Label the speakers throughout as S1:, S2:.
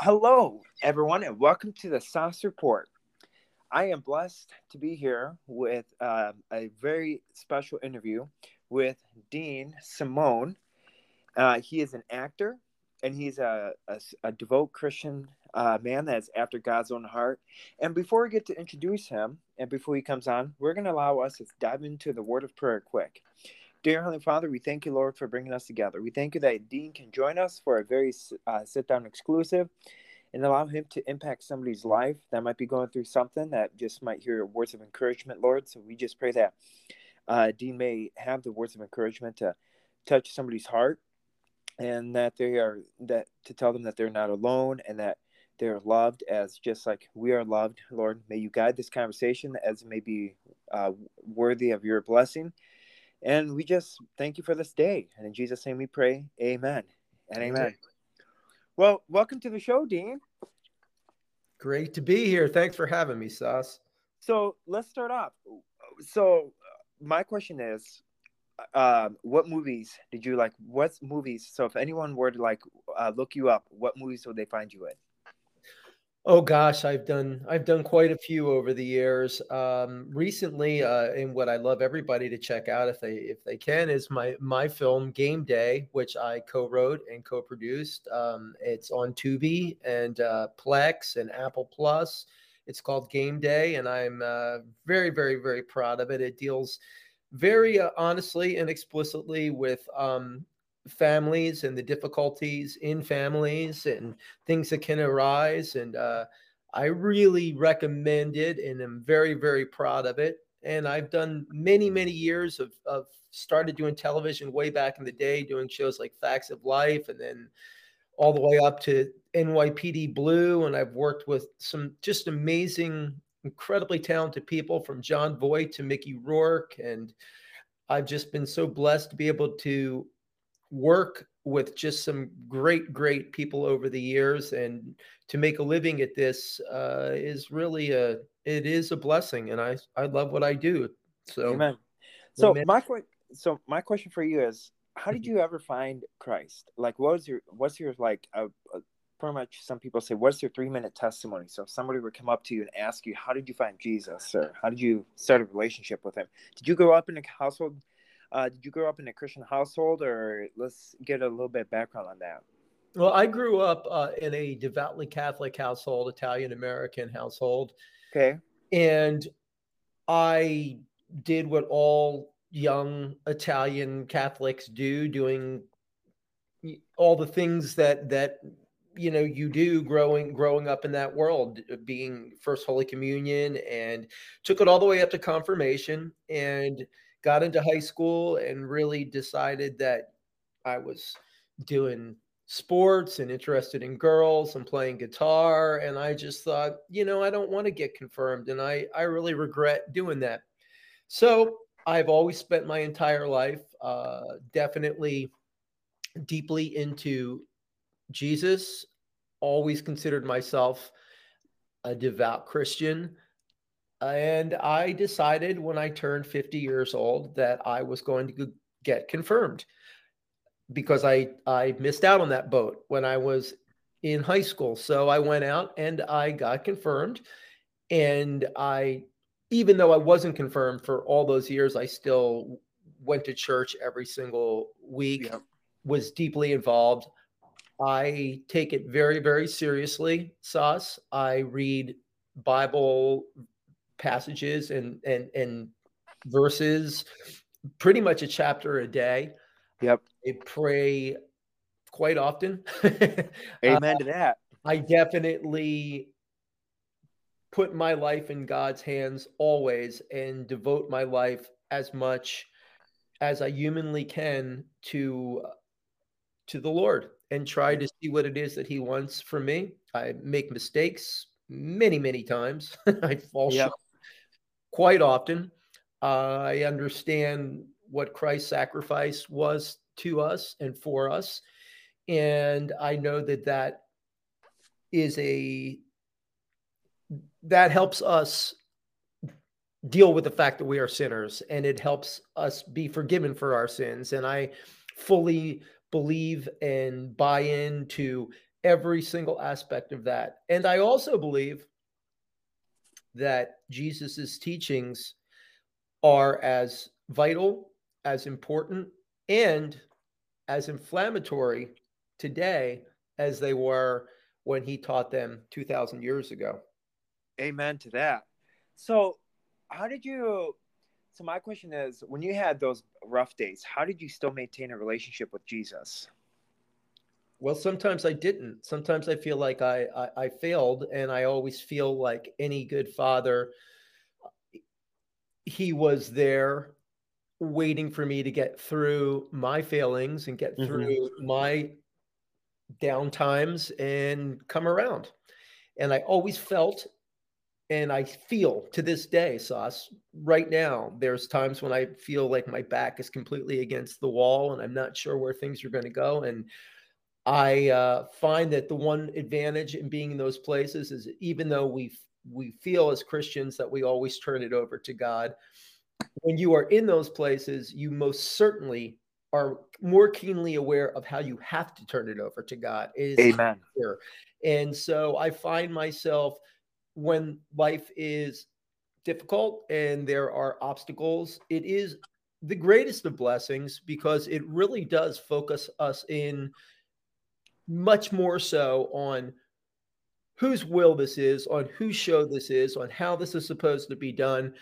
S1: Hello, everyone, and welcome to the Sos Report. I am blessed to be here with uh, a very special interview with Dean Simone. Uh, he is an actor and he's a, a, a devout Christian uh, man that's after God's own heart. And before we get to introduce him and before he comes on, we're going to allow us to dive into the word of prayer quick. Dear Heavenly Father, we thank you, Lord, for bringing us together. We thank you that Dean can join us for a very uh, sit down exclusive and allow him to impact somebody's life that might be going through something that just might hear words of encouragement, Lord. So we just pray that uh, Dean may have the words of encouragement to touch somebody's heart and that they are that to tell them that they're not alone and that they're loved as just like we are loved lord may you guide this conversation as it may be uh, worthy of your blessing and we just thank you for this day. And in Jesus' name we pray. Amen and amen. amen. Well, welcome to the show, Dean.
S2: Great to be here. Thanks for having me, Sos.
S1: So let's start off. So my question is, uh, what movies did you like? What movies? So if anyone were to like uh, look you up, what movies would they find you in?
S2: Oh gosh, I've done I've done quite a few over the years. Um, recently, uh, and what I love everybody to check out if they if they can is my my film Game Day, which I co-wrote and co-produced. Um, it's on Tubi and uh, Plex and Apple Plus. It's called Game Day, and I'm uh, very very very proud of it. It deals very uh, honestly and explicitly with um, families and the difficulties in families and things that can arise. And uh, I really recommend it and I'm very, very proud of it. And I've done many, many years of, of started doing television way back in the day, doing shows like Facts of Life and then all the way up to NYPD Blue. And I've worked with some just amazing, incredibly talented people from Jon Voight to Mickey Rourke. And I've just been so blessed to be able to work with just some great, great people over the years, and to make a living at this uh, is really a it is a blessing, and I I love what I do. So,
S1: Amen. So Amen. my so my question for you is, how did mm-hmm. you ever find Christ? Like, what was your what's your like a, a pretty much some people say what's your three minute testimony so if somebody would come up to you and ask you how did you find jesus or how did you start a relationship with him did you grow up in a household uh, did you grow up in a Christian household, or let's get a little bit background on that?
S2: Well, I grew up uh, in a devoutly Catholic household, Italian American household.
S1: Okay.
S2: And I did what all young Italian Catholics do, doing all the things that that you know you do growing growing up in that world being first holy communion and took it all the way up to confirmation and got into high school and really decided that I was doing sports and interested in girls and playing guitar. And I just thought, you know, I don't want to get confirmed. And I I really regret doing that. So, I've always spent my entire life uh, definitely deeply into Jesus, always considered myself a devout Christian and I decided when I turned 50 years old that I was going to get confirmed because I, I missed out on that boat when I was in high school. So I went out and I got confirmed. And I, even though I wasn't confirmed for all those years, I still went to church every single week, yep. was deeply involved. I take it very, very seriously, Sos. I read Bible passages and and and verses, pretty much a chapter a day.
S1: Yep.
S2: I pray quite often.
S1: Amen uh, to that.
S2: I definitely put my life in God's hands always and devote my life as much as I humanly can to to the Lord and try to see what it is that he wants from me. I make mistakes many many times. I fall yep. short quite often. Uh, I understand what Christ's sacrifice was to us and for us. And I know that that is a, that helps us deal with the fact that we are sinners and it helps us be forgiven for our sins. And I fully believe and buy into every single aspect of that. And I also believe that Jesus's teachings are as vital, as important, and as inflammatory today as they were when he taught them 2000 years ago.
S1: Amen to that. So, how did you so my question is when you had those rough days, how did you still maintain a relationship with Jesus?
S2: Well, sometimes I didn't. Sometimes I feel like I, I, I failed, and I always feel like any good father, he was there waiting for me to get through my failings and get through mm-hmm. my down times and come around. And I always felt and I feel to this day, Sos, right now, there's times when I feel like my back is completely against the wall and I'm not sure where things are going to go. And I uh, find that the one advantage in being in those places is even though we we feel as Christians that we always turn it over to God, when you are in those places, you most certainly are more keenly aware of how you have to turn it over to God.
S1: Is Amen.
S2: Clear. And so I find myself when life is difficult and there are obstacles, it is the greatest of blessings because it really does focus us in much more so on whose will this is, on whose show this is, on how this is supposed to be done.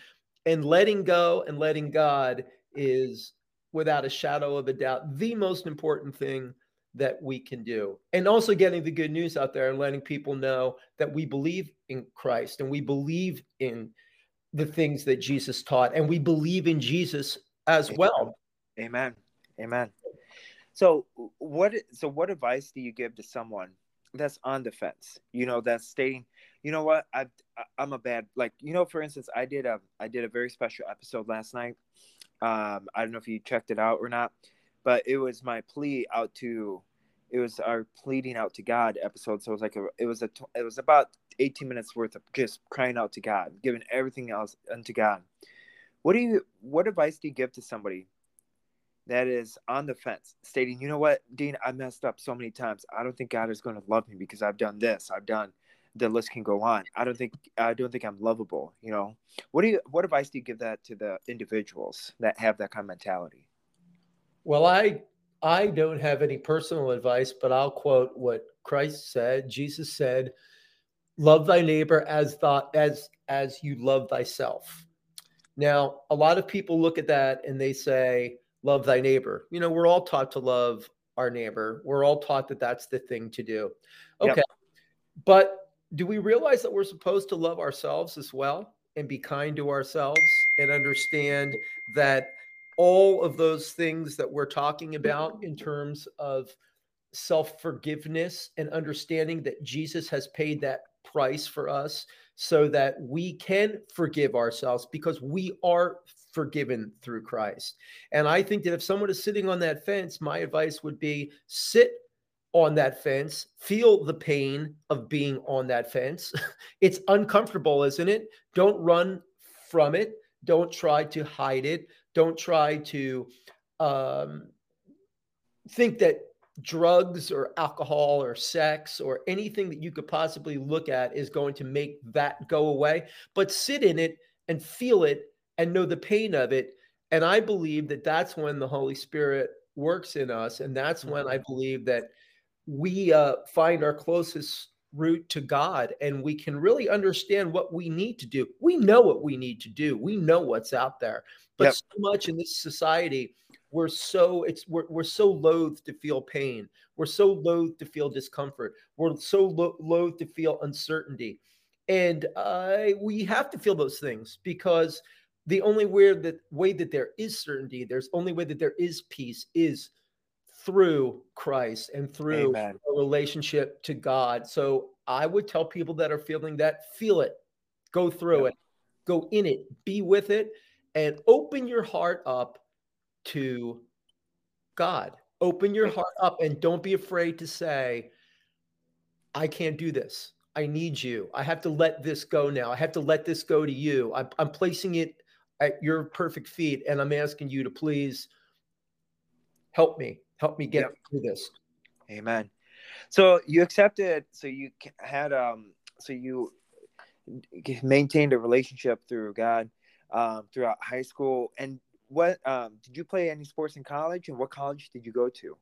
S2: And letting go and letting God is, without a shadow of a doubt, the most important thing that we can do. And also getting the good news out there and letting people know that we believe in Christ and we believe in the things that Jesus taught and we believe in Jesus as well.
S1: Amen. Amen. So what so what advice do you give to someone that's on the fence? You know, that's stating, you know what, I I'm a bad like you know, for instance, I did a I did a very special episode last night. Um, I don't know if you checked it out or not, but it was my plea out to it was our pleading out to God episode. So it was like a, it was a it was about 18 minutes worth of just crying out to God, giving everything else unto God. What do you what advice do you give to somebody that is on the fence, stating, you know what, Dean, I messed up so many times. I don't think God is going to love me because I've done this. I've done. The list can go on. I don't think I don't think I'm lovable. You know, what do you what advice do you give that to the individuals that have that kind of mentality?
S2: Well, I I don't have any personal advice, but I'll quote what Christ said. Jesus said, "Love thy neighbor as thought as as you love thyself." Now, a lot of people look at that and they say, love thy neighbor. You know, we're all taught to love our neighbor. We're all taught that that's the thing to do. Okay. Yep. But do we realize that we're supposed to love ourselves as well and be kind to ourselves and understand that all of those things that we're talking about in terms of self forgiveness and understanding that Jesus has paid that price for us so that we can forgive ourselves because we are forgiven through Christ. And I think that if someone is sitting on that fence, my advice would be sit on that fence, feel the pain of being on that fence. it's uncomfortable, isn't it? Don't run from it. Don't try to hide it. Don't try to um, think that drugs or alcohol or sex or anything that you could possibly look at is going to make that go away. But sit in it and feel it and know the pain of it. And I believe that that's when the Holy Spirit works in us. And that's when I mm-hmm. believe that we uh, find our closest route to God and we can really understand what we need to do. We know what we need to do, we know what's out there. But yep. so much in this society, we're so it's we're, we're so loath to feel pain we're so loath to feel discomfort we're so lo- loath to feel uncertainty and uh, we have to feel those things because the only way that way that there is certainty, there's only way that there is peace is through Christ and through Amen. a relationship to God. So I would tell people that are feeling that, feel it, go through yeah. it, go in it, be with it, and open your heart up to God. Open your heart up and don't be afraid to say, I can't do this. I need you. I have to let this go now. I have to let this go to you. I'm, I'm placing it at your perfect feet and i'm asking you to please help me help me get yep. through this
S1: amen So you accepted. So you had um. So you maintained a relationship through God um, throughout high school. And what um, did you play any sports in college? And what college did you go to?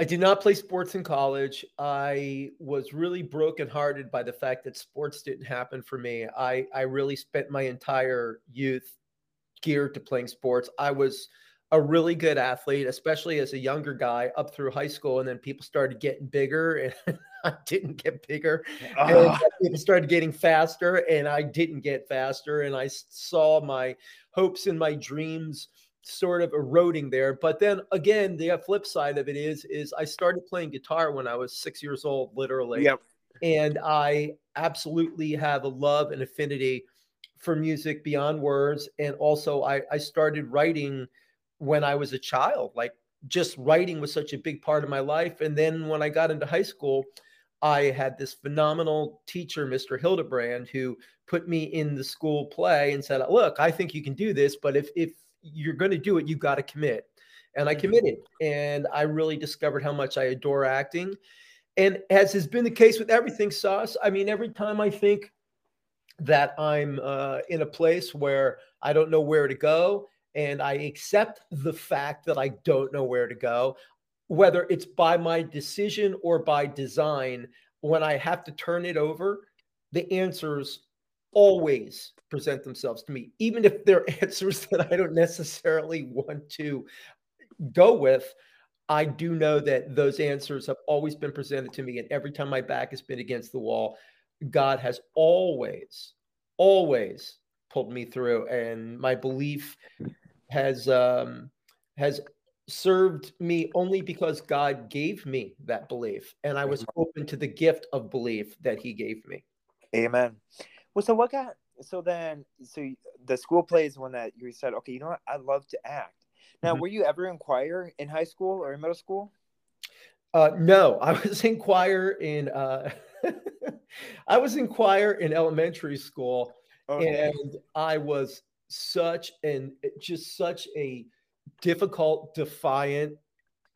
S2: I did not play sports in college. I was really brokenhearted by the fact that sports didn't happen for me. I, I really spent my entire youth geared to playing sports. I was a really good athlete, especially as a younger guy up through high school. And then people started getting bigger and I didn't get bigger. Oh. people started getting faster and I didn't get faster. And I saw my hopes and my dreams sort of eroding there. But then again, the uh, flip side of it is, is I started playing guitar when I was six years old, literally.
S1: Yep.
S2: And I absolutely have a love and affinity for music beyond words. And also I, I started writing – when I was a child. Like just writing was such a big part of my life. And then when I got into high school, I had this phenomenal teacher, Mr. Hildebrand, who put me in the school play and said, "Look, I think you can do this, but if if you're going to do it, you got to commit." And I mm-hmm. committed, and I really discovered how much I adore acting. And as has been the case with everything, Sos, I mean, every time I think that I'm uh, in a place where I don't know where to go, and I accept the fact that I don't know where to go, whether it's by my decision or by design. When I have to turn it over, the answers always present themselves to me, even if they're answers that I don't necessarily want to go with. I do know that those answers have always been presented to me. And every time my back has been against the wall, God has always, always pulled me through. And my belief has um, has served me only because God gave me that belief, and I was open to the gift of belief that He gave me.
S1: Amen. Well, so what got so then so the school plays one that you said, okay, you know what, I love to act. Now, mm-hmm. were you ever in choir in high school or in middle school?
S2: Uh, no, I was in choir in uh, I was in choir in elementary school, and I was such an just such a difficult, defiant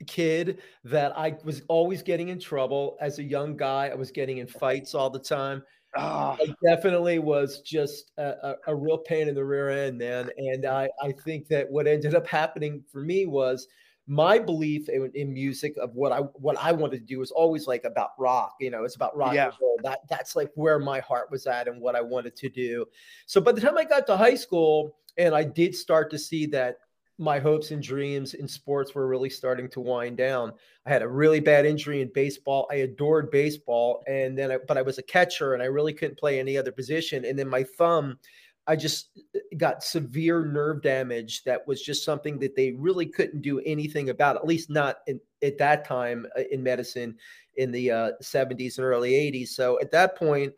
S2: kid that I was always getting in trouble as a young guy. I was getting in fights all the time. Oh. I definitely was just a, a, a, real pain in the rear end, man. And I, I think that what ended up happening for me was my belief in, in, music of what I what I wanted to do was always like about rock. You know, it's about rock yeah. and roll. That that's like where my heart was at and what I wanted to do. So by the time I got to high school, and I did start to see that my hopes and dreams in sports were really starting to wind down. I had a really bad injury in baseball. I adored baseball, and then I, but I was a catcher, and I really couldn't play any other position. And then my thumb I just uh, got severe nerve damage that was just something that they really couldn't do anything about, at least not in, at that time uh, in medicine in the uh, 70s and early 80s. So at that point,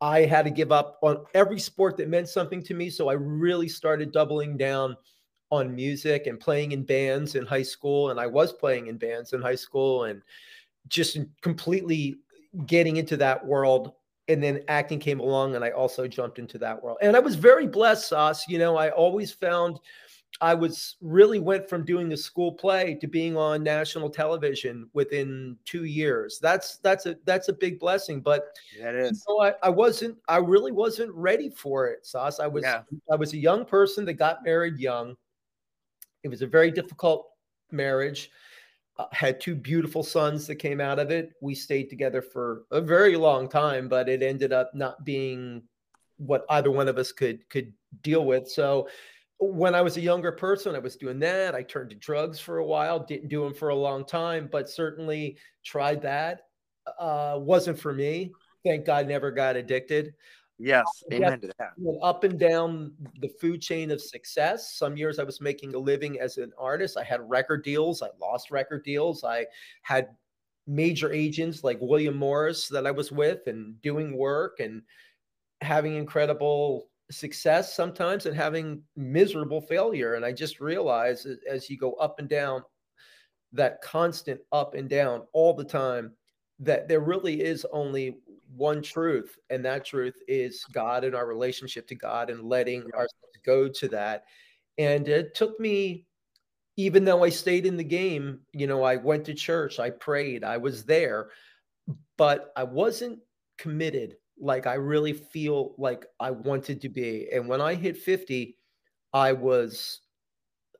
S2: I had to give up on every sport that meant something to me. So I really started doubling down on music and playing in bands in high school. And I was playing in bands in high school and just completely getting into that world and then acting came along and I also jumped into that world. And I was very blessed, Sos. You know, I always found I was really went from doing the school play to being on national television within two years. That's that's a that's a big blessing. But
S1: that is.
S2: You know, I, I wasn't I really wasn't ready for it, Sos. I was yeah. I was a young person that got married young. It was a very difficult marriage uh, had two beautiful sons that came out of it. We stayed together for a very long time, but it ended up not being what either one of us could could deal with. So when I was a younger person, I was doing that. I turned to drugs for a while, didn't do them for a long time, but certainly tried that. Uh, wasn't for me. Thank God, never got addicted.
S1: Yes, amen to that.
S2: Up and down the food chain of success. Some years I was making a living as an artist. I had record deals. I lost record deals. I had major agents like William Morris that I was with and doing work and having incredible success sometimes and having miserable failure. And I just realized as you go up and down, that constant up and down all the time, that there really is only one truth, and that truth is God and our relationship to God and letting ourselves go to that. And it took me even though I stayed in the game, you know, I went to church, I prayed, I was there, but I wasn't committed like I really feel like I wanted to be. And when I hit 50, I was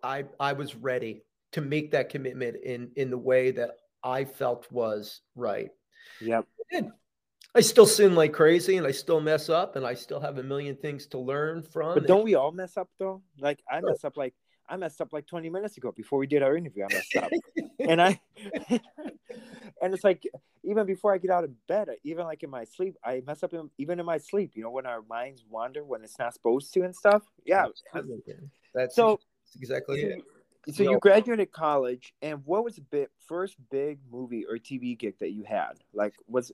S2: I I was ready to make that commitment in in the way that I felt was right.
S1: Yep.
S2: I still sin like crazy and I still mess up and I still have a million things to learn from.
S1: But don't we all mess up though? Like I mess up like I messed up like 20 minutes ago before we did our interview. I messed up. and I and it's like even before I get out of bed, even like in my sleep, I mess up in, even in my sleep, you know, when our minds wander when it's not supposed to and stuff. Yeah.
S2: That's so exactly so, it.
S1: So you graduated college, and what was the big, first big movie or TV gig that you had? Like, was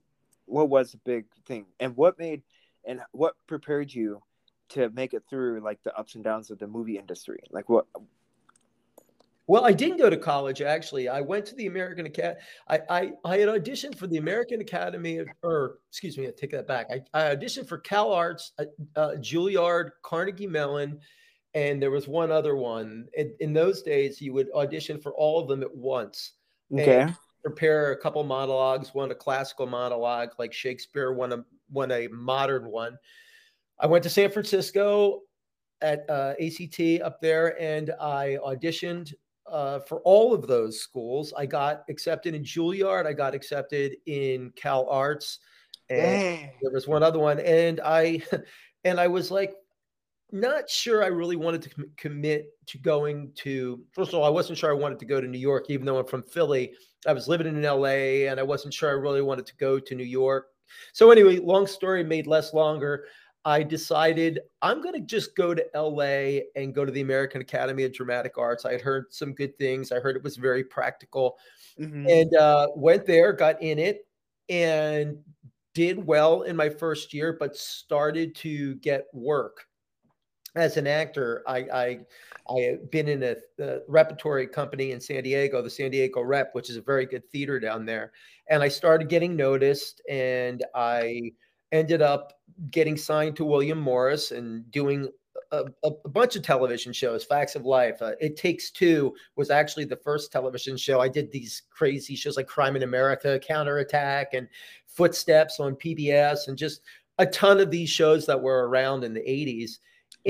S1: what was the big thing, and what made, and what prepared you to make it through like the ups and downs of the movie industry? Like, what?
S2: Well, I didn't go to college actually. I went to the American Academy. I, I, I had auditioned for the American Academy, of, or excuse me, I take that back. I, I auditioned for Cal Arts, uh, uh, Juilliard, Carnegie Mellon, and there was one other one. In, in, those days, you would audition for all of them at once.
S1: Okay.
S2: Prepare a couple monologues, one a classical monologue like Shakespeare, one a one a modern one. I went to San Francisco at uh, ACT up there, and I auditioned uh, for all of those schools. I got accepted in Juilliard. I got accepted in Cal Arts, and Dang. there was one other one. And I, and I was like, not sure I really wanted to com- commit to going to. First of all, I wasn't sure I wanted to go to New York, even though I'm from Philly. I was living in LA, and I wasn't sure I really wanted to go to New York. So anyway, long story made less longer. I decided I'm going to just go to LA and go to the American Academy of Dramatic Arts. I had heard some good things. I heard it was very practical, mm-hmm. and uh, went there, got in it, and did well in my first year, but started to get work as an actor, I I, I have been in a, a, repertory company in San Diego, the San Diego Rep, which is a very good theater down there, and I started getting noticed, and I ended up getting signed to William Morris and doing a, a, bunch of television shows. Facts of Life, uh, It Takes Two was actually the first television show. I did these crazy shows like Crime in America, Counterattack, and Footsteps on PBS, and just a ton of these shows that were around in the 80s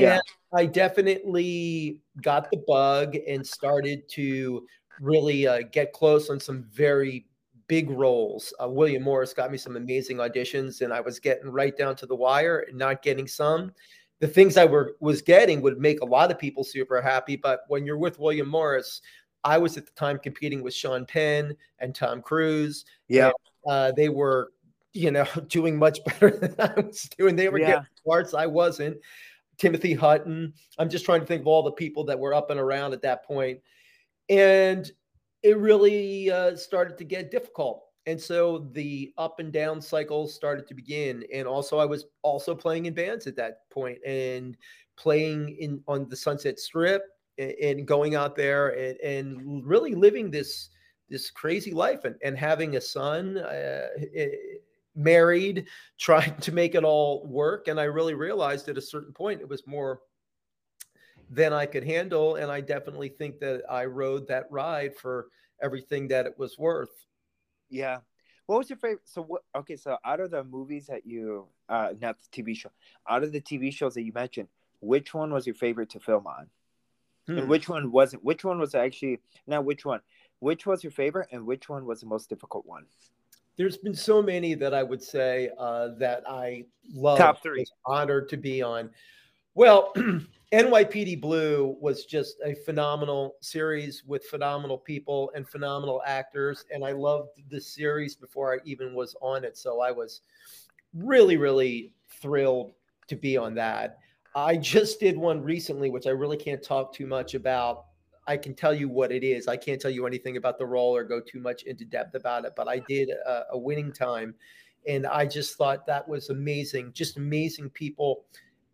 S2: yeah. I definitely got the bug and started to really uh, get close on some very big roles. Uh, William Morris got me some amazing auditions, and I was getting right down to the wire and not getting some. The things I were was getting would make a lot of people super happy, but when you're with William Morris, I was at the time competing with Sean Penn and Tom Cruise.
S1: Yeah,
S2: uh, they were, you know, doing much better than I was doing. They were yeah. getting parts I wasn't. Timothy Hutton. I'm just trying to think of all the people that were up and around at that point. And it really uh, started to get difficult. And so the up and down cycle started to begin. And also, I was also playing in bands at that point and playing in on the Sunset Strip and, and going out there and, and, really living this this crazy life and, and having a son. Uh, it, married, trying to make it all work. And I really realized at a certain point it was more than I could handle. And I definitely think that I rode that ride for everything that it was worth.
S1: Yeah. What was your favorite? So what? Okay, so out of the movies that you, uh, not the TV show, out of the TV shows that you mentioned, which one was your favorite to film on? Hmm. And which one wasn't? Which one was actually not which one? Which was your favorite, and which one was the most difficult one?
S2: There's been so many that I would say uh, that I love.
S1: Top three.
S2: Honored to be on. Well, NYPD Blue was just a phenomenal series with phenomenal people and phenomenal actors, and I loved the series before I even was on it. So I was really, really thrilled to be on that. I just did one recently, which I really can't talk too much about I can tell you what it is. I can't tell you anything about the role or go too much into depth about it, but I did a, a winning time. And I just thought that was amazing, just amazing people.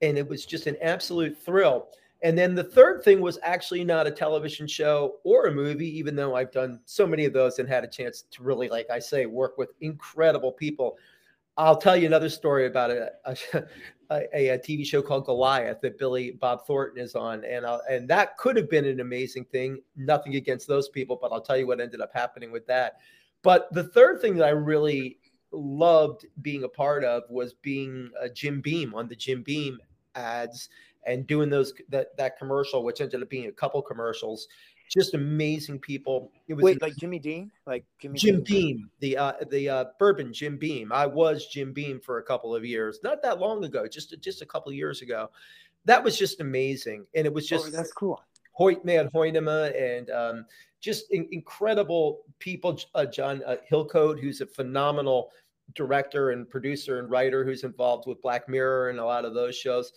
S2: And it was just an absolute thrill. And then the third thing was actually not a television show or a movie, even though I've done so many of those and had a chance to really, like I say, work with incredible people. I'll tell you another story about a, a, a, TV show called Goliath that Billy Bob Thornton is on, and I'll, and that could have been an amazing thing. Nothing against those people, but I'll tell you what ended up happening with that. But the third thing that I really loved being a part of was being a Jim Beam on the Jim Beam ads and doing those that that commercial, which ended up being a couple commercials. Just amazing people.
S1: It was Wait, like Jimmy Dean, like Jimmy
S2: Jim Dean. Beam, the uh, the uh, bourbon Jim Beam. I was Jim Beam for a couple of years, not that long ago, just just a couple of years ago. That was just amazing, and it was just
S1: oh, that's cool.
S2: Hoyte van Hoytema and um, just in, incredible people. Uh, John uh, Hillcoat, who's a phenomenal director and producer and writer who's involved with Black Mirror and a lot of those shows.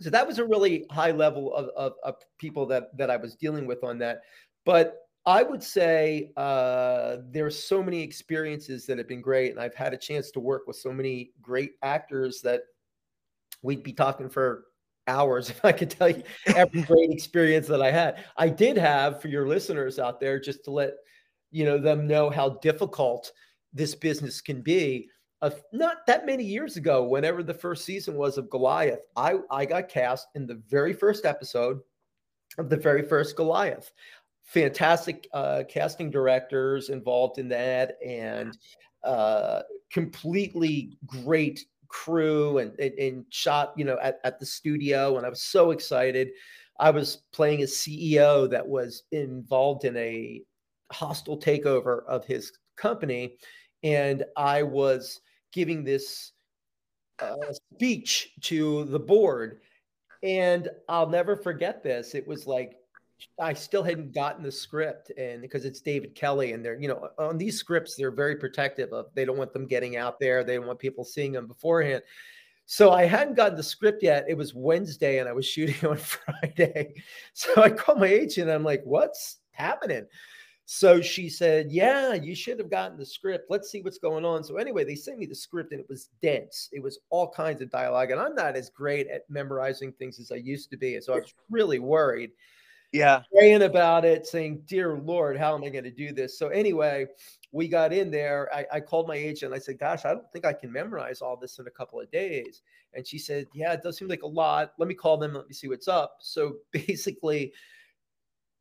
S2: So that was a really high level of, of, of people that that I was dealing with on that. But I would say uh, there's so many experiences that have been great, and I've had a chance to work with so many great actors that we'd be talking for hours if I could tell you every great experience that I had. I did have for your listeners out there, just to let you know them know how difficult this business can be. Uh, not that many years ago, whenever the first season was of Goliath, I, I got cast in the very first episode of the very first Goliath. Fantastic uh, casting directors involved in that, and uh, completely great crew and, and, and, shot, you know, at, at the studio. And I was so excited. I was playing a CEO that was involved in a hostile takeover of his company and I was giving this uh, speech to the board, and I'll never forget this. It was like I still hadn't gotten the script, and because it's David Kelley, and they're you know on these scripts they're very protective of. They don't want them getting out there. They don't want people seeing them beforehand. So I hadn't gotten the script yet. It was Wednesday, and I was shooting on Friday. So I called my agent. I'm like, "What's happening?" So she said, Yeah, you should have gotten the script. Let's see what's going on. So, anyway, they sent me the script and it was dense. It was all kinds of dialogue. And I'm not as great at memorizing things as I used to be. And so I was really worried.
S1: Yeah.
S2: Praying about it, saying, Dear Lord, how am I going to do this? So, anyway, we got in there. I, I called my agent. I said, Gosh, I don't think I can memorize all this in a couple of days. And she said, Yeah, it does seem like a lot. Let me call them. Let me see what's up. So, basically,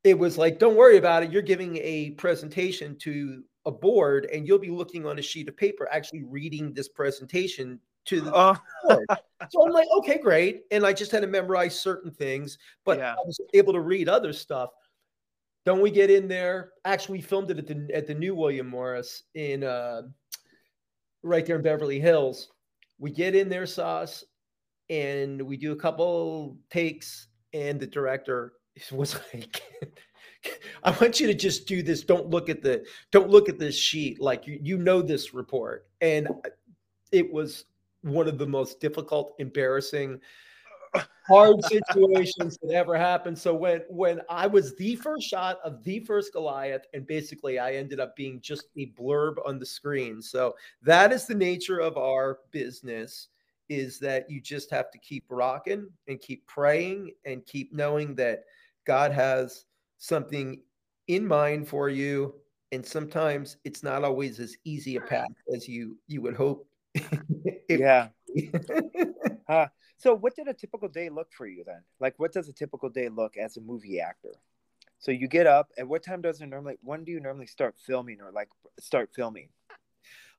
S2: it was like, don't worry about it. You're giving a presentation to a board and you'll be looking on a sheet of paper, actually reading this presentation to the uh. board. So I'm like, okay, great. And I just had to memorize certain things, but yeah. I was able to read other stuff. Don't we get in there? Actually, we filmed it at the at the new William Morris in uh, right there in Beverly Hills. We get in there, Sos, and we do a couple takes, and the director was like I want you to just do this. Don't look at the don't look at this sheet like you you know this report. And it was one of the most difficult, embarrassing, hard situations that ever happened. So when when I was the first shot of the first Goliath, and basically I ended up being just a blurb on the screen. So that is the nature of our business is that you just have to keep rocking and keep praying and keep knowing that God has something in mind for you and sometimes it's not always as easy a path as you you would hope.
S1: Yeah. Uh, so what did a typical day look for you then? Like what does a typical day look as a movie actor? So you get up at what time does it normally when do you normally start filming or like start filming?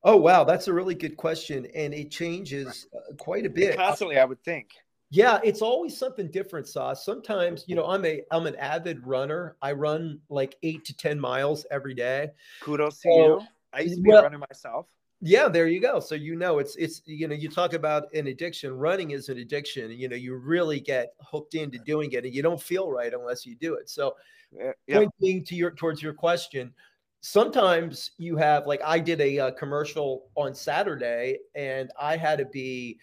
S2: Oh wow. That's a really good question and it changes uh, quite a bit.
S1: constantly i would think
S2: yeah, it's always something different, Sos. Sometimes, you know, I'm a I'm an avid runner. I run like eight to ten miles every day.
S1: Kudos to you. I used to be well, a runner myself.
S2: Yeah, there you go. So you know, it's it's you know, you talk about an addiction. Running is an addiction. You know, you really get hooked into doing it, and you don't feel right unless you do it. So, yeah. pointing to your towards your question, sometimes you have like I did a, a uh, commercial on Saturday, and I had to be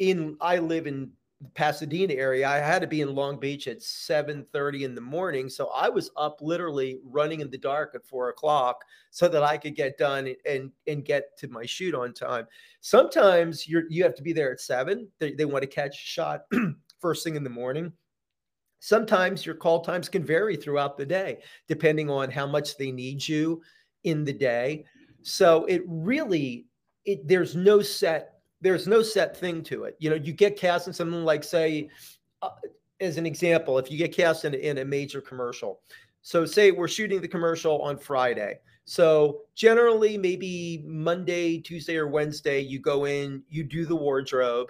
S2: in. I live in Pasadena area, I had to be in Long Beach at 7:30 in the morning. So I was up literally running in the dark at four o'clock so that I could get done and and get to my shoot on time. Sometimes you're you have to be there at seven. They, they want to catch a shot first thing in the morning. Sometimes your call times can vary throughout the day, depending on how much they need you in the day. So it really it there's no set there's no set thing to it. You know, you get cast in something like say, uh, as an example, if you get cast in, in a major commercial. So say we're shooting the commercial on Friday. So generally, maybe Monday, Tuesday, or Wednesday, you go in, you do the wardrobe.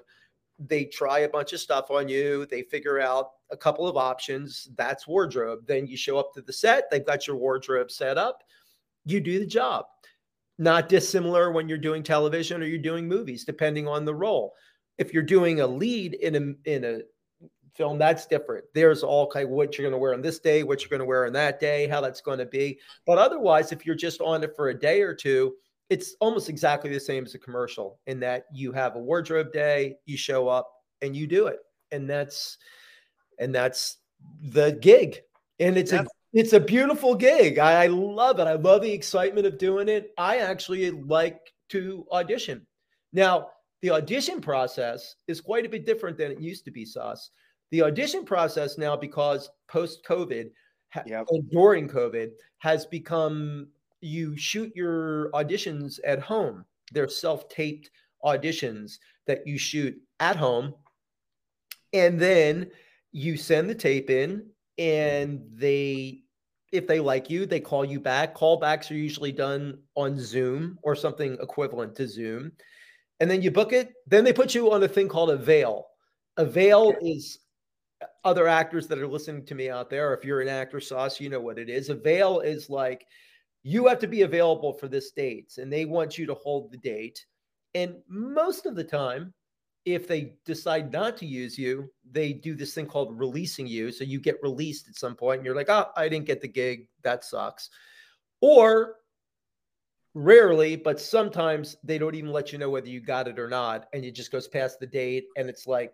S2: They try a bunch of stuff on you. They figure out a couple of options. That's wardrobe. Then you show up to the set. They've got your wardrobe set up. You do the job. Not dissimilar when you're doing television or you're doing movies, depending on the role. If you're doing a lead in a in a film, that's different. There's all kind of what you're going to wear on this day, what you're going to wear on that day, how that's going to be. But otherwise, if you're just on it for a day or two, it's almost exactly the same as a commercial in that you have a wardrobe day, you show up and you do it. And that's and that's the gig. And it's a it's a beautiful gig. I, I love it. I love the excitement of doing it. I actually like to audition. Now, the audition process is quite a bit different than it used to be, Sos. The audition process now, because post COVID yep. and during COVID, has become you shoot your auditions at home. They're self taped auditions that you shoot at home. And then you send the tape in and they if they like you they call you back. Callbacks are usually done on zoom or something equivalent to zoom. And then you book it then they put you on a thing called Avail Avail okay. is uh, other actors that are listening to me out there if you're an actor sauce you know what it is. Avail is like you have to be available for this dates and they want you to hold the date. And most of the time if they decide not to use you, they do this thing called releasing you. So you get released at some point and you're like, oh, I didn't get the gig. That sucks. Or rarely, but sometimes they don't even let you know whether you got it or not. And it just goes past the date and it's like,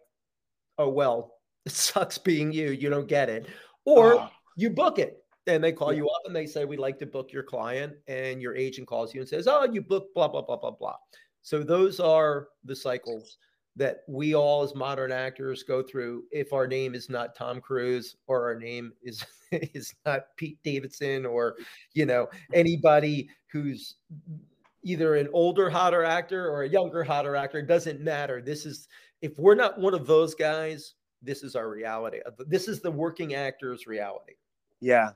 S2: oh, well, it sucks being you. You don't get it. Or uh, you book it and they call yeah. you up and they say, we'd like to book your client. And your agent calls you and says, oh, you book blah, blah, blah, blah, blah. So those are the cycles that we all as modern actors go through if our name is not Tom Cruise or our name is is not Pete Davidson or you know anybody who's either an older hotter actor or a younger hotter actor it doesn't matter. This is if we're not one of those guys this is our reality. This is the working actor's reality.
S1: Yeah.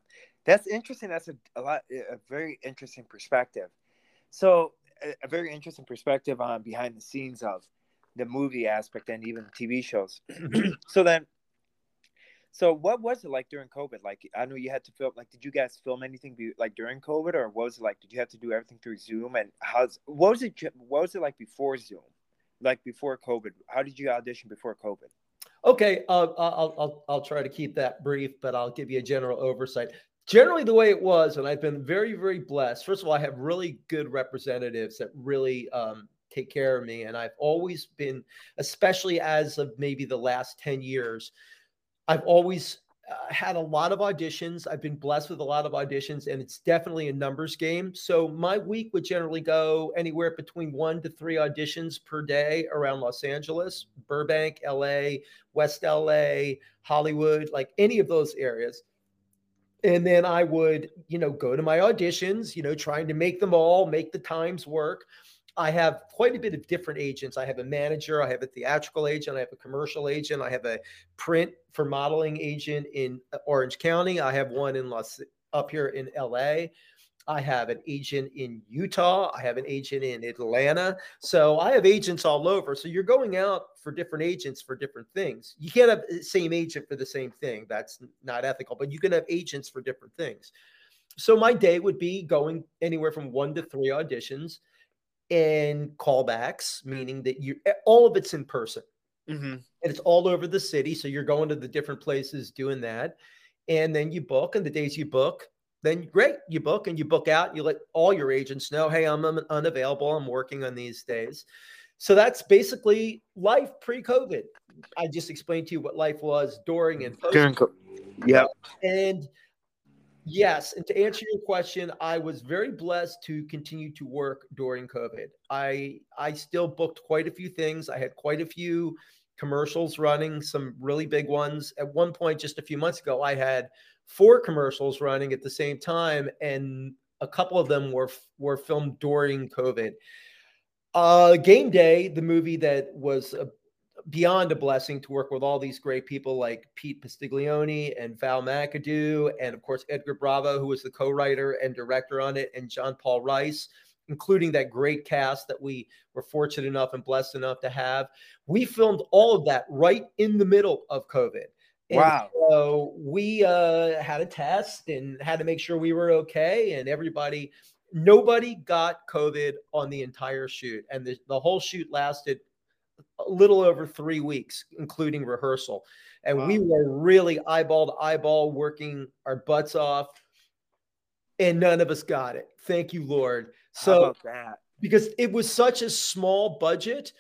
S1: That's interesting. That's a, a lot eh, a very interesting perspective. So a, a very interesting perspective on behind the scenes of the movie aspect and even TV shows. so then, so what was it like during COVID? Like, I know you had to film. Like, did you guys film anything be, like during COVID, or what was it like? Did you have to do everything through Zoom? And how's what was it? What was it like before Zoom? Like before COVID? How did you audition before COVID?
S2: Okay, uh, I'll, I'll I'll try to keep that brief, but I'll give you a general oversight. Generally, the way it was, and I've been very, very blessed. First of all, I have really good representatives that really um, take care of me. And I've always been, especially as of maybe the last 10 years, I've always uh, had a lot of auditions. I've been blessed with a lot of auditions, and it's definitely a numbers game. So my week would generally go anywhere between one to three auditions per day around Los Angeles, Burbank, LA, West LA, Hollywood, like any of those areas. And then I would, you know, go to my auditions, you know, trying to make them all, make the times work. I have quite a bit of different agents. I have a manager, I have a theatrical agent, I have a commercial agent, I have a print for modeling agent in uh, Orange County, I have one in Los up here in LA. I have an agent in Utah. I have an agent in Atlanta. So I have agents all over. So you're going out for different agents for different things. You can't have the same agent for the same thing. That's not ethical, but you can have agents for different things. So my day would be going anywhere from one to three auditions and callbacks, meaning that you all of it's in person. Mm-hmm. And it's all over the city. So you're going to the different places doing that. And then you book, and the days you book, then great, you book and you book out. You let all your agents know, hey, I'm unavailable. I'm working on these days. So that's basically life pre-COVID. I just explained to you what life was during and post. During,
S1: yeah.
S2: And Yes, and to answer your question, I was very blessed to continue to work during COVID. I I still booked quite a few things. I had quite a few commercials running, some really big ones. At one point just a few months ago, I had four commercials running at the same time and a couple of them were were filmed during COVID. Uh, Game Day, the movie that was a, beyond a blessing to work with all these great people like Pete Pastiglione and Val McAdoo, and of course Edgar Bravo, who was the co-writer and director on it, and John Paul Rice, including that great cast that we were fortunate enough and blessed enough to have. We filmed all of that right in the middle of COVID. And
S1: Wow.
S2: So we uh, had a test and had to make sure we were okay, and everybody, nobody got COVID on the entire shoot, and the, the whole shoot lasted a little over three weeks, including rehearsal. And we were really eyeball to eyeball, working our butts off, and none of us got it. Thank you, Lord. So because it was such a small budget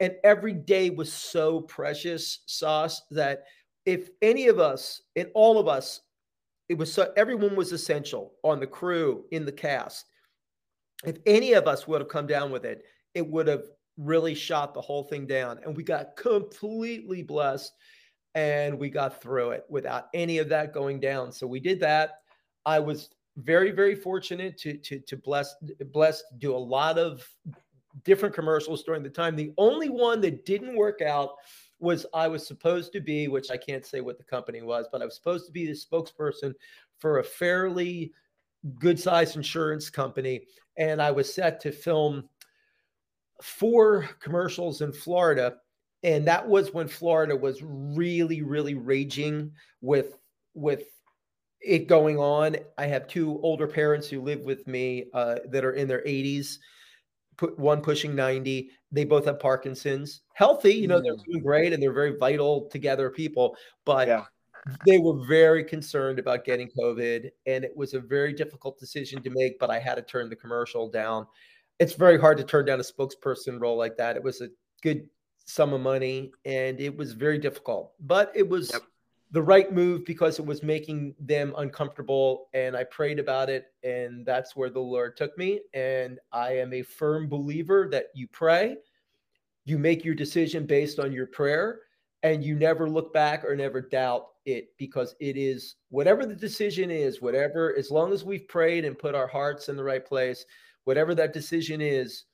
S2: and every day was so precious Sos that if any of us and all of us it was so everyone was essential on the crew in the cast if any of us would have come down with it it would have really shot the whole thing down and we got completely blessed and we got through it without any of that going down. So we did that. I was very very fortunate to to to bless blessed do a lot of different commercials during the time. The only one that didn't work out was i was supposed to be which i can't say what the company was but i was supposed to be the spokesperson for a fairly good sized insurance company and i was set to film four commercials in florida and that was when florida was really really raging with with it going on. I have two older parents who live with me uh, that are in their 80s, put one pushing 90. They both have Parkinson's. Healthy, you know, they're
S1: Mm.
S2: doing great and they're very vital together people, but
S1: Yeah.
S2: they were very concerned about getting COVID. And it was a very difficult decision to make, but I had to turn the commercial down. It's very hard to turn down a spokesperson role like that. It was a good sum of money and it was very difficult, but it was
S1: Yep.
S2: the right move because it was making them uncomfortable and i prayed about it and that's where the lord took me and i am a firm believer that you pray you make your decision based on your prayer and you never look back or never doubt it because it is whatever the decision is whatever as long as we've prayed and put our hearts in the right place whatever that decision is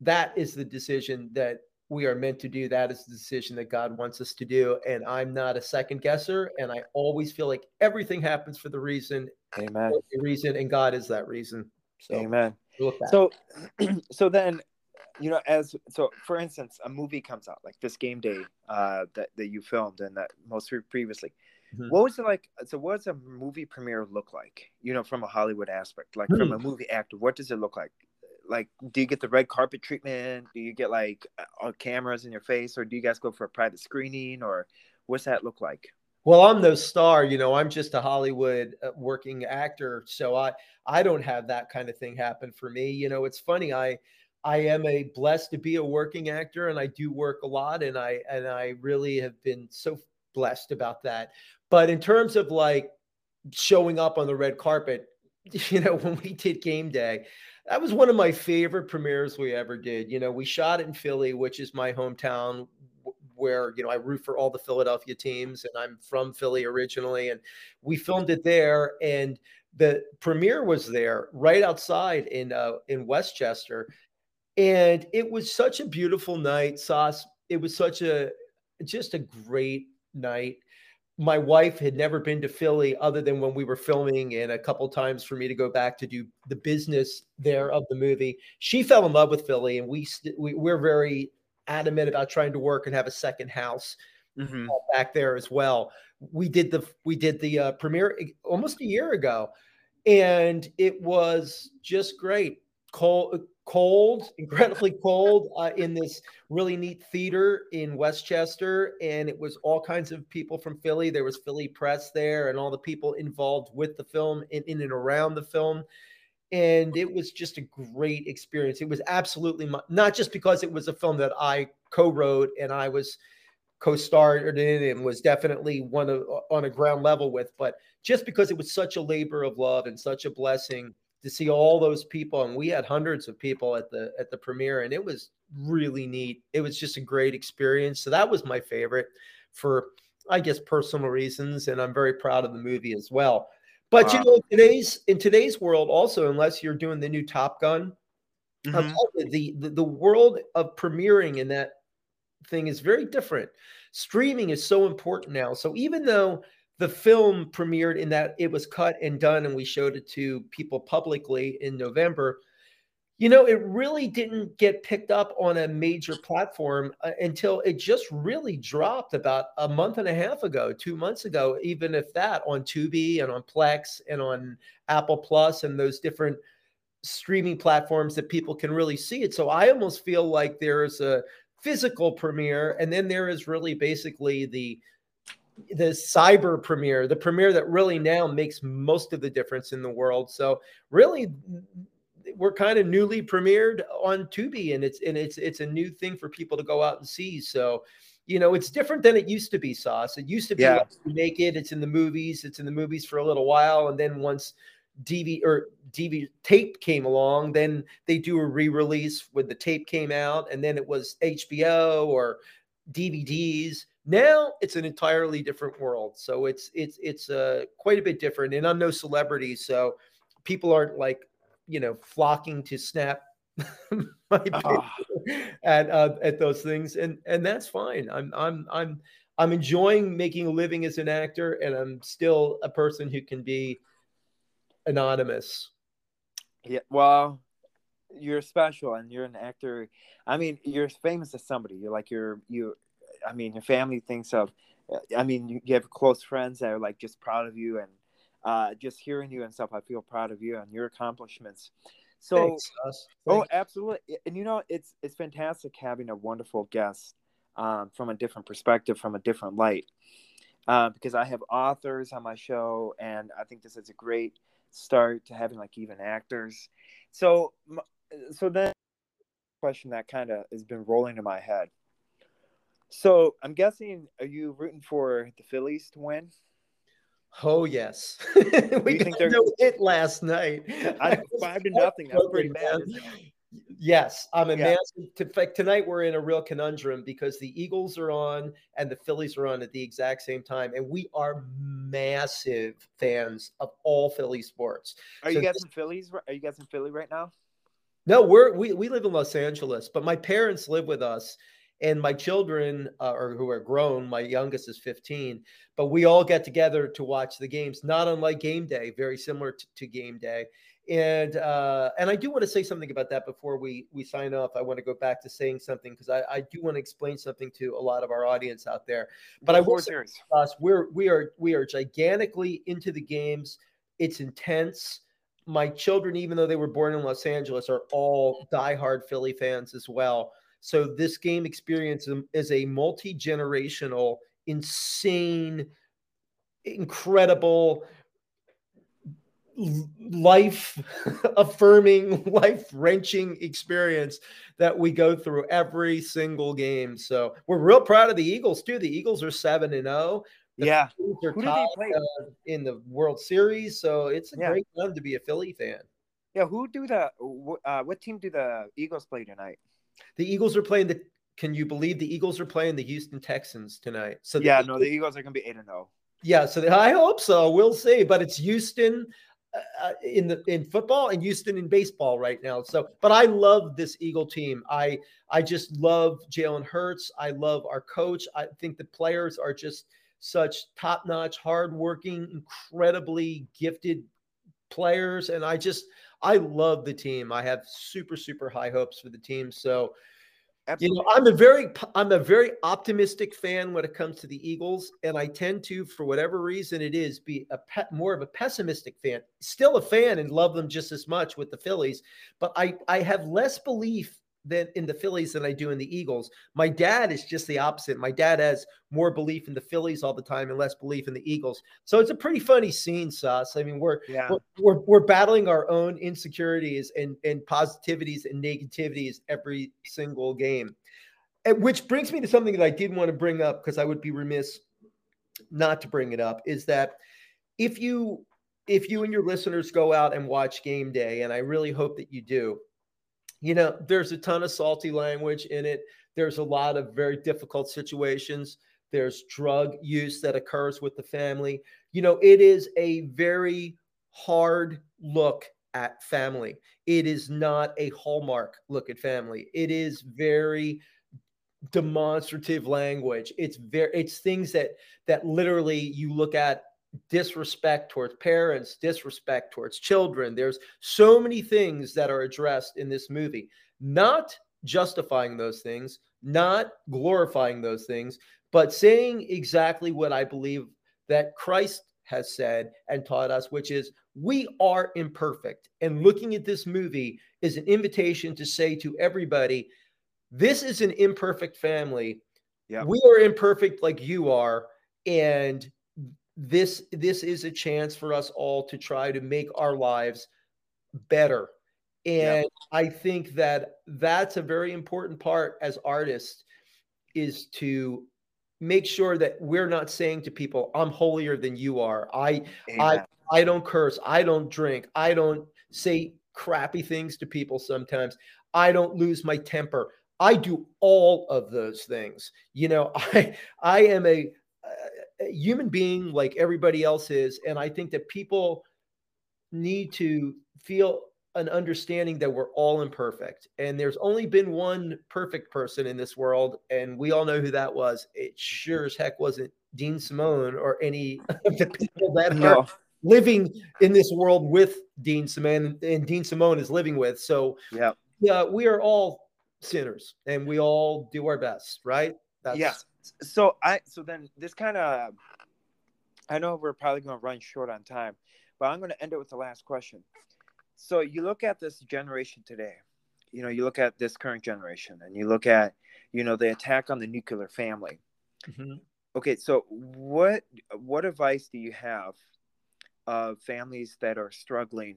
S2: that is the decision that we are meant to do. That is the decision that God wants us to do. And I'm not a second guesser. And I always feel like everything happens for the reason,
S1: Amen.
S2: a reason, and God is that reason. So
S1: Amen. So, so then, you know, as so for instance, a movie comes out like this game day uh, that that you filmed and that most previously.
S2: Mhm.
S1: What was it like? So, what does a movie premiere look like? You know, from a Hollywood aspect, like from
S2: Hmm.
S1: a movie actor, what does it look like? Like, do you get the red carpet treatment? Do you get like uh, cameras in your face, or do you guys go for a private screening, or what's that look like?
S2: Well, I'm no star, you know. I'm just a Hollywood uh, working actor, so I I don't have that kind of thing happen for me. You know, it's funny. I I am a blessed to be a working actor, and I do work a lot, and I and I really have been so blessed about that. But in terms of like showing up on the red carpet, you know, when we did game day, that was one of my favorite premieres we ever did. You know, we shot in Philly, which is my hometown, where you know I root for all the Philadelphia teams, and I'm from Philly originally, and we filmed it there. And the premiere was there, right outside in uh, in West Chester, and it was such a beautiful night. Sos. It was such a just a great night my wife had never been to Philly other than when we were filming and a couple times for me to go back to do the business there of the movie. She fell in love with Philly and we, st- we we're very adamant about trying to work and have a second house
S1: Mm-hmm.
S2: back there as well. We did the we did the uh, premiere almost a year ago and it was just great. Cold cold, incredibly cold uh, in this really neat theater in West Chester. And it was all kinds of people from Philly. There was Philly press there and all the people involved with the film in, in and around the film. And it was just a great experience. It was absolutely my, not just because it was a film that I co wrote and I was co-starred in and was definitely one of on a ground level with, but just because it was such a labor of love and such a blessing to see all those people and we had hundreds of people at the at the premiere and it was really neat it was just a great experience so that was my favorite for i guess personal reasons and i'm very proud of the movie as well but you know in today's in today's world also unless you're doing the new top gun Mm-hmm. You, the, the the world of premiering in that thing is very different. Streaming is so important now. So even though the film premiered in that it was cut and done and we showed it to people publicly in November, you know, it really didn't get picked up on a major platform uh, until it just really dropped about a month and a half ago, two months ago, even if that on Tubi and on Plex and on Apple Plus and those different streaming platforms that people can really see it. So I almost feel like there's a physical premiere, and then there is really basically the the cyber premiere, the premiere that really now makes most of the difference in the world. So really we're kind of newly premiered on Tubi, and it's and it's it's a new thing for people to go out and see. So, you know, it's different than it used to be. Sos. It used to be yeah. like you make it. It's in the movies. It's in the movies for a little while, and then once DV or DV tape came along, then they do a re-release when the tape came out, and then it was HBO or DVDs. Now it's an entirely different world. So it's it's it's uh, quite a bit different. And I'm no celebrity, so people aren't like you know flocking to snap my oh. at uh, at those things, and and that's fine. I'm I'm I'm I'm enjoying making a living as an actor, and I'm still a person who can be anonymous.
S1: Yeah, well, you're special, and you're an actor. I mean, you're famous as somebody. You're like you're you. I mean, your family thinks of. I mean, you, have close friends that are like just proud of you, and uh, just hearing you and stuff, I feel proud of you and your accomplishments. So, Thanks, Thanks. oh, absolutely, and you know, it's it's fantastic having a wonderful guest um, from a different perspective, from a different light, uh, because I have authors on my show, and I think this is a great start to having like even actors. So, so then, question that kind of has been rolling in my head. So I'm guessing, are you rooting for the Phillies to win?
S2: Oh yes, we got no hit last night.
S1: I, five to nothing. That's pretty bad.
S2: Yes, I'm a yeah. massive. In fact, tonight we're in a real conundrum because the Eagles are on and the Phillies are on at the exact same time, and we are massive fans of all Philly sports.
S1: Are so you guys this, in Phillies? Are you guys in Philly right now?
S2: No, we're we we live in Los Angeles, but my parents live with us, and my children uh, or who are grown my youngest is 15 but we all get together to watch the games not unlike game day very similar to, to game day and uh, and I do want to say something about that before we we sign off. I want to go back to saying something because I, I do want to explain something to a lot of our audience out there. But I will say, us, we're we are we are gigantically into the games. It's intense. My children, even though they were born in Los Angeles, are all diehard Philly fans as well. So this game experience is a multi generational, insane, incredible, life affirming, life wrenching experience that we go through every single game. So we're real proud of the Eagles too. The Eagles are seven and zero. Oh.
S1: Yeah,
S2: they're top, uh, in the World Series, so it's a yeah. great time to be a Philly fan.
S1: Yeah, who do the uh, what team do the Eagles play tonight?
S2: The Eagles are playing the. Can you believe the Eagles are playing the Houston Texans tonight?
S1: So yeah, no, the Eagles are going to be eight and zero. Oh.
S2: Yeah, so the, I hope so. We'll see, but it's Houston uh, uh, in the in football and Houston in baseball right now. So, but I love this Eagle team. I I just love Jalen Hurts. I love our coach. I think the players are just such top notch, hardworking, incredibly gifted players, and I just I love the team. I have super super high hopes for the team. So, Absolutely. you know, I'm a very I'm a very optimistic fan when it comes to the Eagles, and I tend to, for whatever reason it is, be a pe- more of a pessimistic fan. Still a fan and love them just as much with the Phillies, but I I have less belief than in the Phillies than I do in the Eagles. My dad is just the opposite. My dad has more belief in the Phillies all the time and less belief in the Eagles. So it's a pretty funny scene, Sos. I mean, we're yeah. we're, we're, we're battling our own insecurities and and positivities and negativities every single game. And which brings me to something that I did want to bring up because I would be remiss not to bring it up is that if you if you and your listeners go out and watch game day and I really hope that you do you know, there's a ton of salty language in it. There's a lot of very difficult situations. There's drug use that occurs with the family. You know, it is a very hard look at family. It is not a hallmark look at family. It is very demonstrative language. It's very it's things that that literally you look at disrespect towards parents, disrespect towards children. There's so many things that are addressed in this movie. Not justifying those things, not glorifying those things, but saying exactly what I believe that Christ has said and taught us, which is we are imperfect. And looking at this movie is an invitation to say to everybody, this is an imperfect family. Yep. We are imperfect like you are. And this this is a chance for us all to try to make our lives better. And yep. I think that that's a very important part as artists is to make sure that we're not saying to people, I'm holier than you are. I Amen. I I don't curse. I don't drink. I don't say crappy things to people sometimes. I don't lose my temper. I do all of those things. You know, I I am a, a human being like everybody else is and I think that people need to feel an understanding that we're all imperfect. And there's only been one perfect person in this world and we all know who that was. It sure as heck wasn't dean simone or any of the people that no. are living in this world with dean simone and dean simone is living with. So
S1: yeah.
S2: yeah we are all sinners and we all do our best right?
S1: That's... yes so i so then this kind of i know we're probably going to run short on time but i'm going to end it with the last question so you look at this generation today you know you look at this current generation and you look at you know the attack on the nuclear family mm-hmm. okay so what what advice do you have of families that are struggling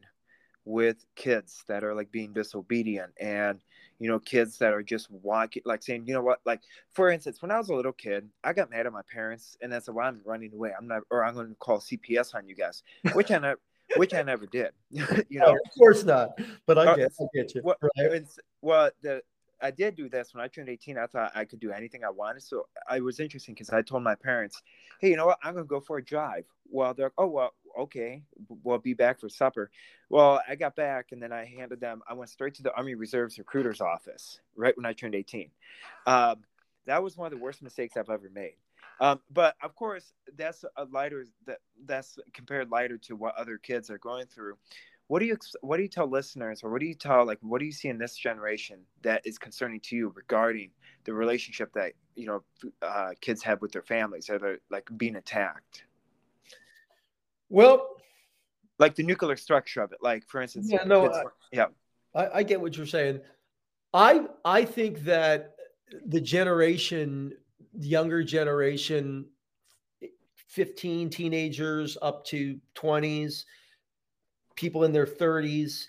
S1: with kids that are like being disobedient and you know kids that are just walking like saying you know what like for instance when i was a little kid i got mad at my parents and that's why i'm running away i'm not or i'm going to call cps on you guys which i never which I never did. you know,
S2: no, of course not. But I uh, get, I get you.
S1: Well, right? well, the I did do this when I turned 18. I thought I could do anything I wanted. So I was interesting because I told my parents, "Hey, you know what? I'm gonna go for a drive." Well, they're like, "Oh, well, okay. We'll be back for supper." Well, I got back and then I handed them. I went straight to the Army Reserves recruiter's office right when I turned 18. Um, that was one of the worst mistakes I've ever made. Um, but of course, that's a lighter that that's compared lighter to what other kids are going through. What do you what do you tell listeners, or what do you tell like what do you see in this generation that is concerning to you regarding the relationship that you know uh, kids have with their families, are they like being attacked?
S2: Well,
S1: like the nuclear structure of it, like for instance,
S2: yeah, no, I, yeah, I, I get what you're saying. I I think that the generation younger generation 15 teenagers up to 20s people in their 30s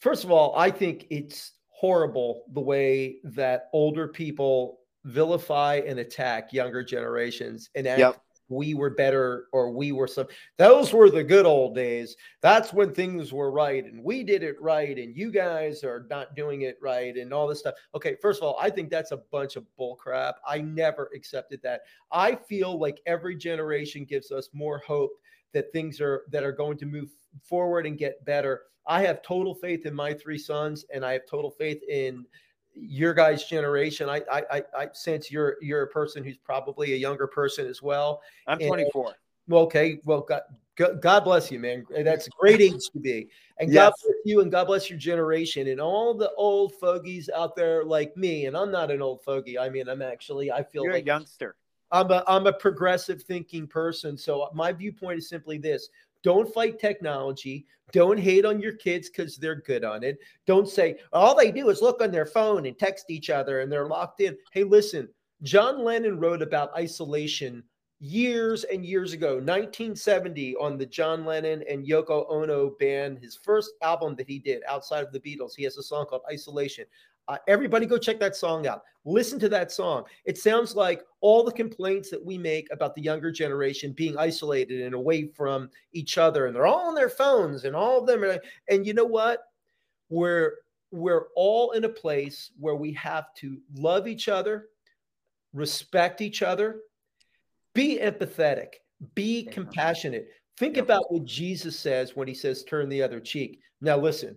S2: first of all i think it's horrible the way that older people vilify and attack younger generations and act yep. we were better or we were some those were the good old days. That's when things were right and we did it right and you guys are not doing it right and all this stuff. Okay first of all i think that's a bunch of bull crap i never accepted that. I feel like every generation gives us more hope that things are that are going to move forward and get better i have total faith in my three sons and i have total faith in your guys' generation. I, I, I sense you're you're a person who's probably a younger person as well.
S1: I'm 24. And,
S2: okay, well, God, God bless you, man. That's a great age to be, and yes. God bless you, and God bless your generation, and all the old fogies out there like me. And I'm not an old fogey. I mean, I'm actually I feel
S1: you're
S2: like
S1: a youngster.
S2: I'm a I'm a progressive thinking person. So my viewpoint is simply this: don't fight technology. Don't hate on your kids because they're good on it. Don't say all they do is look on their phone and text each other and they're locked in. Hey, listen, John Lennon wrote about isolation years and years ago, 1970, on the John Lennon and Yoko Ono band, his first album that he did outside of the Beatles. He has a song called Isolation. Uh, everybody go check that song out. Listen to that song. It sounds like all the complaints that we make about the younger generation being isolated and away from each other, and they're all on their phones, and all of them are. And you know what? We're we're all in a place where we have to love each other, respect each other, be empathetic, be compassionate. Think about what Jesus says when he says, turn the other cheek. Now, listen,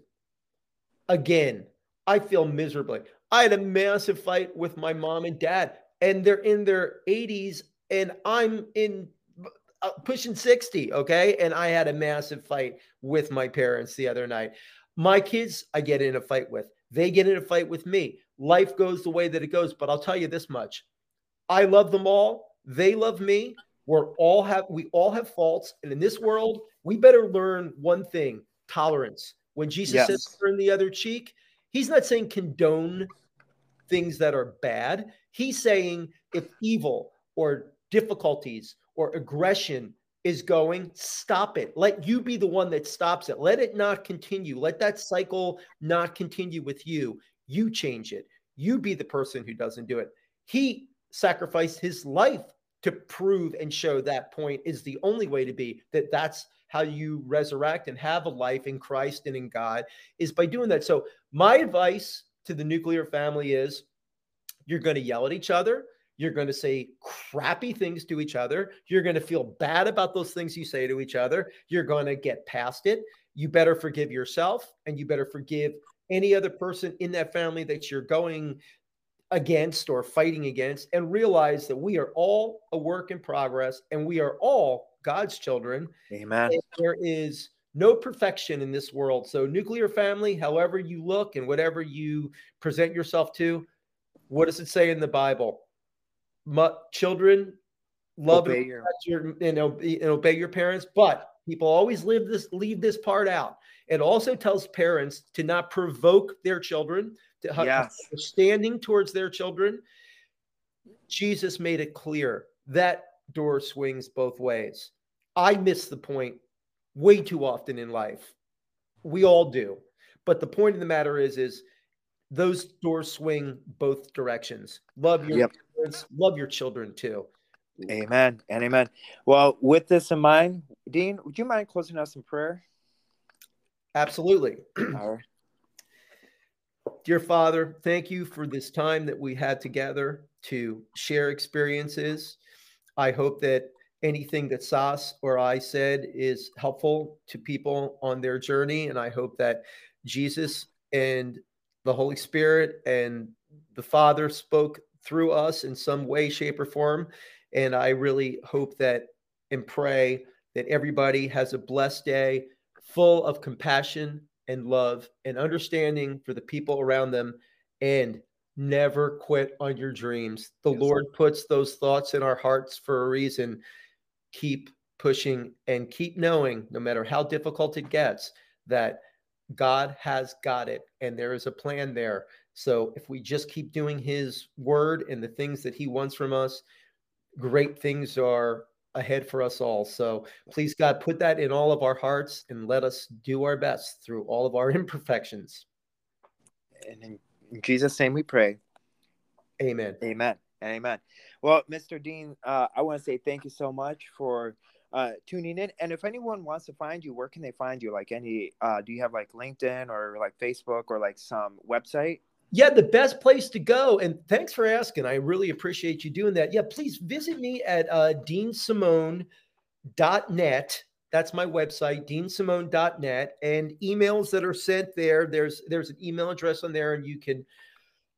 S2: again, I feel miserably. I had a massive fight with my mom and dad, and they're in their 80s, and I'm in uh, pushing 60. Okay. And I had a massive fight with my parents the other night. My kids, I get in a fight with. They get in a fight with me. Life goes the way that it goes. But I'll tell you this much I love them all. They love me. We're all have we all have faults. And in this world, we better learn one thing tolerance. When Jesus yes. says turn the other cheek, he's not saying condone things that are bad. He's saying if evil or difficulties or aggression is going, stop it. Let you be the one that stops it. Let it not continue. Let that cycle not continue with you. You change it. You be the person who doesn't do it. He sacrificed his life to prove and show that point is the only way to be that that's how you resurrect and have a life in Christ and in God is by doing that. So my advice to the nuclear family is you're going to yell at each other. You're going to say crappy things to each other. You're going to feel bad about those things you say to each other. You're going to get past it. You better forgive yourself and you better forgive any other person in that family that you're going against or fighting against and realize that we are all a work in progress and we are all God's children.
S1: Amen.
S2: there is no perfection in this world. So, nuclear family, however you look and whatever you present yourself to, what does it say in the Bible? children love obey your, your and, obey, and obey your parents, but people always leave this leave this part out. It also tells parents to not provoke their children, Uh, yes. standing towards their children. Jesus made it clear that door swings both ways. I miss the point way too often in life. We all do. But the point of the matter is, is those doors swing both directions. Love your yep. parents, love your children too.
S1: Amen and amen. Well, with this in mind, Dean, would you mind closing us in prayer?
S2: Absolutely. Dear Father, thank you for this time that we had together to share experiences. I hope that anything that Sos or I said is helpful to people on their journey. And I hope that Jesus and the Holy Spirit and the Father spoke through us in some way, shape, or form. And I really hope that and pray that everybody has a blessed day full of compassion and love and understanding for the people around them and never quit on your dreams. The yes. Lord puts those thoughts in our hearts for a reason. Keep pushing and keep knowing, no matter how difficult it gets, that God has got it and there is a plan there. So if we just keep doing his word and the things that he wants from us, great things are ahead for us all. So please, God, put that in all of our hearts and let us do our best through all of our imperfections.
S1: And in Jesus' name we pray.
S2: Amen.
S1: Amen. Amen. Well, Mr. Dean, uh, I want to say thank you so much for uh, tuning in. And if anyone wants to find you, where can they find you? Like any, uh, do you have like LinkedIn or like Facebook or like some website?
S2: Yeah, the best place to go. And thanks for asking. I really appreciate you doing that. Yeah, please visit me at uh, deansimone.net. That's my website, deansimone.net. And emails that are sent there, there's there's an email address on there, and you can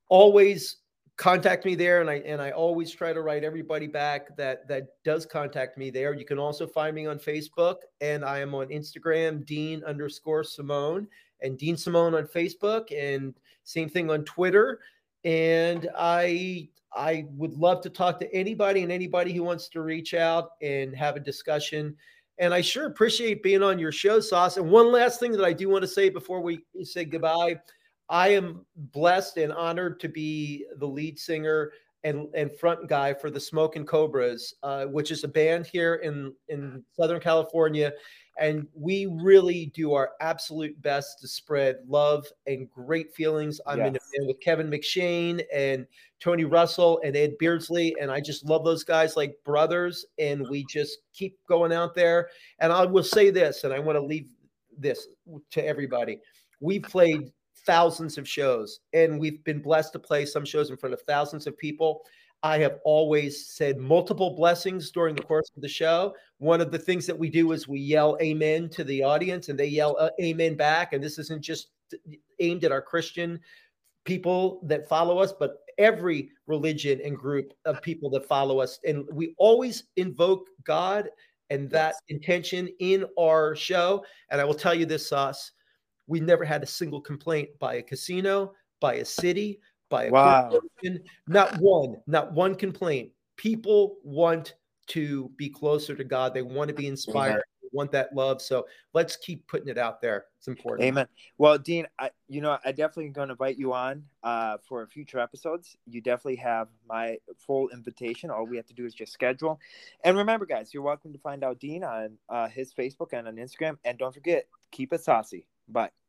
S2: always contact me there and i and i always try to write everybody back that that does contact me there you can also find me on facebook and i am on instagram dean underscore simone and dean simone on facebook and same thing on twitter. And i i would love to talk to anybody and anybody who wants to reach out and have a discussion. And i sure appreciate being on your show Sos. And one last thing that i do want to say before we say goodbye I am blessed and honored to be the lead singer and, and front guy for the Smoking Cobras, uh, which is a band here in, in Southern California. And we really do our absolute best to spread love and great feelings. I'm yes. in a band with Kevin McShane and Tony Russell and Ed Beardsley. And I just love those guys like brothers. And we just keep going out there. And I will say this, and I want to leave this to everybody. We played thousands of shows and we've been blessed to play some shows in front of thousands of people I have always said multiple blessings during the course of the show. One of the things that we do is we yell amen to the audience and they yell uh, amen back. And this isn't just aimed at our Christian people that follow us, but every religion and group of people that follow us. And we always invoke God and that yes. intention in our show. And I will tell you this, Sos, we never had a single complaint by a casino, by a city, by a
S1: wow.
S2: Not one, not one complaint. People want to be closer to God. They want to be inspired. They want that love. So let's keep putting it out there. It's important.
S1: Amen. Well, Dean, I, you know, I definitely going to invite you on uh, for future episodes. You definitely have my full invitation. All we have to do is just schedule. And remember, guys, you're welcome to find out Dean on uh, his Facebook and on Instagram. And don't forget, keep it Sossy. Bye.